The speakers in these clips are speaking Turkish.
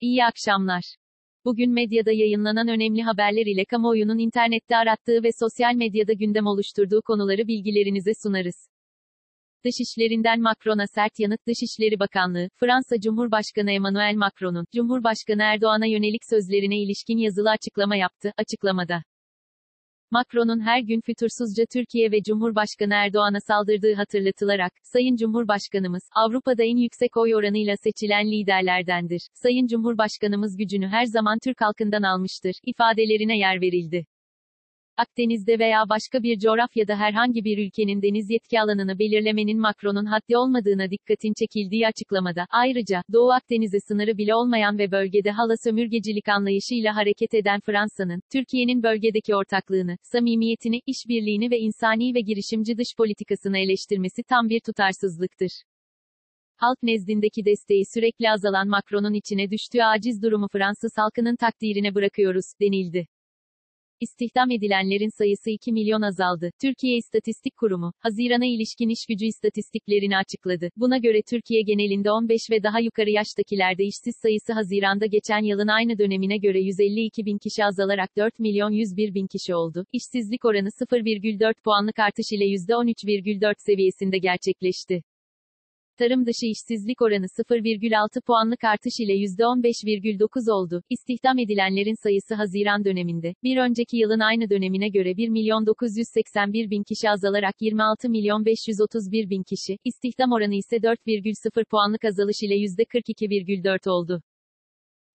İyi akşamlar. Bugün medyada yayınlanan önemli haberler ile kamuoyunun internette arattığı ve sosyal medyada gündem oluşturduğu konuları bilgilerinize sunarız. Dışişlerinden Macron'a sert yanıt Dışişleri Bakanlığı, Fransa Cumhurbaşkanı Emmanuel Macron'un, Cumhurbaşkanı Erdoğan'a yönelik sözlerine ilişkin yazılı açıklama yaptı, açıklamada. Macron'un her gün fütursuzca Türkiye ve Cumhurbaşkanı Erdoğan'a saldırdığı hatırlatılarak, Sayın Cumhurbaşkanımız, Avrupa'da en yüksek oy oranıyla seçilen liderlerdendir. Sayın Cumhurbaşkanımız gücünü her zaman Türk halkından almıştır, ifadelerine yer verildi. Akdeniz'de veya başka bir coğrafyada herhangi bir ülkenin deniz yetki alanını belirlemenin Macron'un haddi olmadığına dikkatin çekildiği açıklamada, ayrıca, Doğu Akdeniz'e sınırı bile olmayan ve bölgede hala sömürgecilik anlayışıyla hareket eden Fransa'nın, Türkiye'nin bölgedeki ortaklığını, samimiyetini, işbirliğini ve insani ve girişimci dış politikasını eleştirmesi tam bir tutarsızlıktır. Halk nezdindeki desteği sürekli azalan Macron'un içine düştüğü aciz durumu Fransız halkının takdirine bırakıyoruz, denildi. İstihdam edilenlerin sayısı 2 milyon azaldı. Türkiye İstatistik Kurumu, Haziran'a ilişkin iş gücü istatistiklerini açıkladı. Buna göre Türkiye genelinde 15 ve daha yukarı yaştakilerde işsiz sayısı Haziran'da geçen yılın aynı dönemine göre 152 bin kişi azalarak 4 milyon 101 bin kişi oldu. İşsizlik oranı 0,4 puanlık artış ile %13,4 seviyesinde gerçekleşti. Tarım dışı işsizlik oranı 0,6 puanlık artış ile %15,9 oldu. İstihdam edilenlerin sayısı Haziran döneminde, bir önceki yılın aynı dönemine göre 1 milyon 981 bin kişi azalarak 26 milyon 531 bin kişi, istihdam oranı ise 4,0 puanlık azalış ile %42,4 oldu.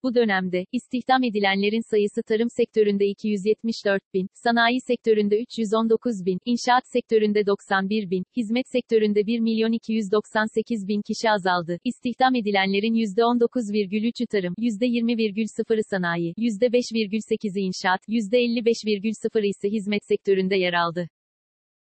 Bu dönemde, istihdam edilenlerin sayısı tarım sektöründe 274 bin, sanayi sektöründe 319 bin, inşaat sektöründe 91 bin, hizmet sektöründe 1 milyon 298 bin kişi azaldı. İstihdam edilenlerin %19,3'ü tarım, %20,0'ı sanayi, %5,8'i inşaat, %55,0'ı ise hizmet sektöründe yer aldı.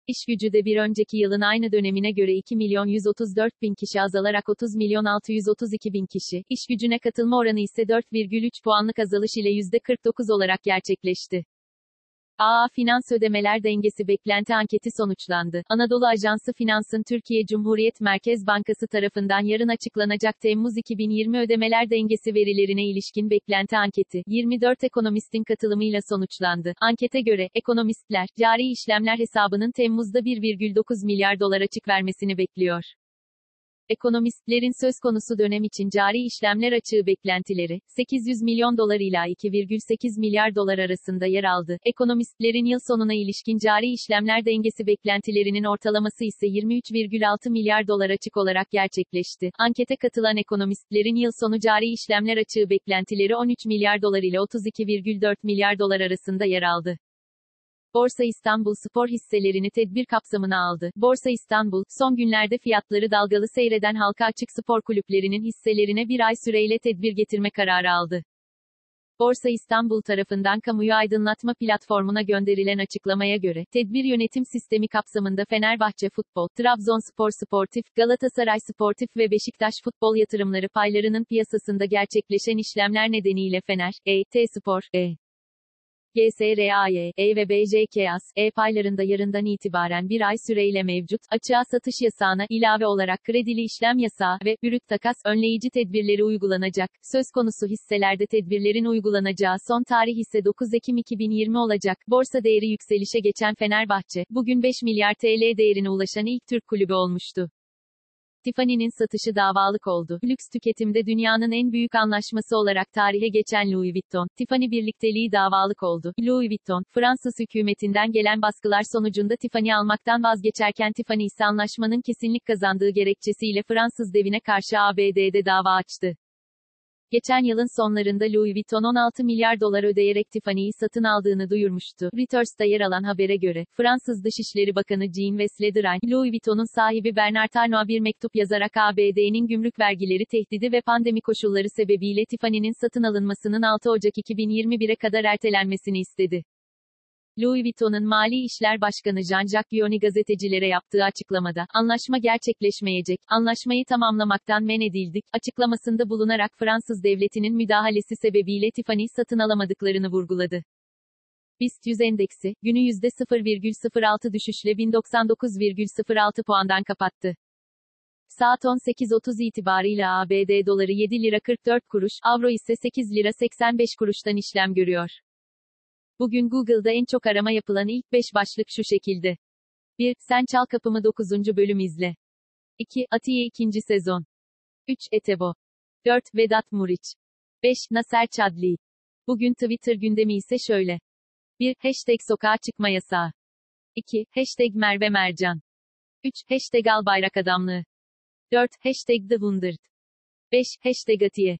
İş gücü de bir önceki yılın aynı dönemine göre 2 milyon 134 bin kişi azalarak 30 milyon 632 bin kişi, iş gücüne katılma oranı ise 4,3 puanlık azalış ile %49 olarak gerçekleşti. AA Finans Ödemeler Dengesi Beklenti Anketi sonuçlandı. Anadolu Ajansı Finans'ın Türkiye Cumhuriyet Merkez Bankası tarafından yarın açıklanacak Temmuz 2020 ödemeler dengesi verilerine ilişkin beklenti anketi, 24 ekonomistin katılımıyla sonuçlandı. Ankete göre, ekonomistler, cari işlemler hesabının Temmuz'da 1,9 milyar dolar açık vermesini bekliyor. Ekonomistlerin söz konusu dönem için cari işlemler açığı beklentileri, 800 milyon dolar ila 2,8 milyar dolar arasında yer aldı. Ekonomistlerin yıl sonuna ilişkin cari işlemler dengesi beklentilerinin ortalaması ise 23,6 milyar dolar açık olarak gerçekleşti. Ankete katılan ekonomistlerin yıl sonu cari işlemler açığı beklentileri 13 milyar dolar ile 32,4 milyar dolar arasında yer aldı. Borsa İstanbul spor hisselerini tedbir kapsamına aldı. Borsa İstanbul, son günlerde fiyatları dalgalı seyreden halka açık spor kulüplerinin hisselerine bir ay süreyle tedbir getirme kararı aldı. Borsa İstanbul tarafından kamuyu aydınlatma platformuna gönderilen açıklamaya göre, tedbir yönetim sistemi kapsamında Fenerbahçe Futbol, Trabzonspor Sportif, Galatasaray Sportif ve Beşiktaş Futbol yatırımları paylarının piyasasında gerçekleşen işlemler nedeniyle Fener, E, T Spor, E, GSRAY, E ve BJKAS, E paylarında yarından itibaren bir ay süreyle mevcut, açığa satış yasağına ilave olarak kredili işlem yasağı ve brüt takas önleyici tedbirleri uygulanacak. Söz konusu hisselerde tedbirlerin uygulanacağı son tarih ise 9 Ekim 2020 olacak. Borsa değeri yükselişe geçen Fenerbahçe, bugün 5 milyar TL değerine ulaşan ilk Türk kulübü olmuştu. Tiffany'nin satışı davalık oldu. Lüks tüketimde dünyanın en büyük anlaşması olarak tarihe geçen Louis Vuitton, Tiffany birlikteliği davalık oldu. Louis Vuitton, Fransız hükümetinden gelen baskılar sonucunda Tiffany almaktan vazgeçerken Tiffany ise anlaşmanın kesinlik kazandığı gerekçesiyle Fransız devine karşı ABD'de dava açtı. Geçen yılın sonlarında Louis Vuitton 16 milyar dolar ödeyerek Tiffany'yi satın aldığını duyurmuştu. Reuters'ta yer alan habere göre, Fransız Dışişleri Bakanı Jean-Yves Le Drian, Louis Vuitton'un sahibi Bernard Arnault'a bir mektup yazarak ABD'nin gümrük vergileri tehdidi ve pandemi koşulları sebebiyle Tiffany'nin satın alınmasının 6 Ocak 2021'e kadar ertelenmesini istedi. Louis Vuitton'un Mali İşler Başkanı Jean-Jacques Guioni gazetecilere yaptığı açıklamada, anlaşma gerçekleşmeyecek, anlaşmayı tamamlamaktan men edildik, açıklamasında bulunarak Fransız devletinin müdahalesi sebebiyle Tiffany satın alamadıklarını vurguladı. BIST 100 endeksi, günü %0,06 düşüşle 1099,06 puandan kapattı. Saat 18.30 itibarıyla ABD doları 7 lira 44 kuruş, avro ise 8 lira 85 kuruştan işlem görüyor. Bugün Google'da en çok arama yapılan ilk 5 başlık şu şekilde. 1. Sen Çal Kapımı 9. bölüm izle. 2. Atiye 2. sezon. 3. Etebo. 4. Vedat Muriç. 5. Naser Çadli. Bugün Twitter gündemi ise şöyle. 1. Hashtag sokağa çıkma yasağı. 2. Hashtag Merve Mercan. 3. Hashtag Albayrak adamlığı. 4. Hashtag The Wundert. 5. Hashtag Atiye.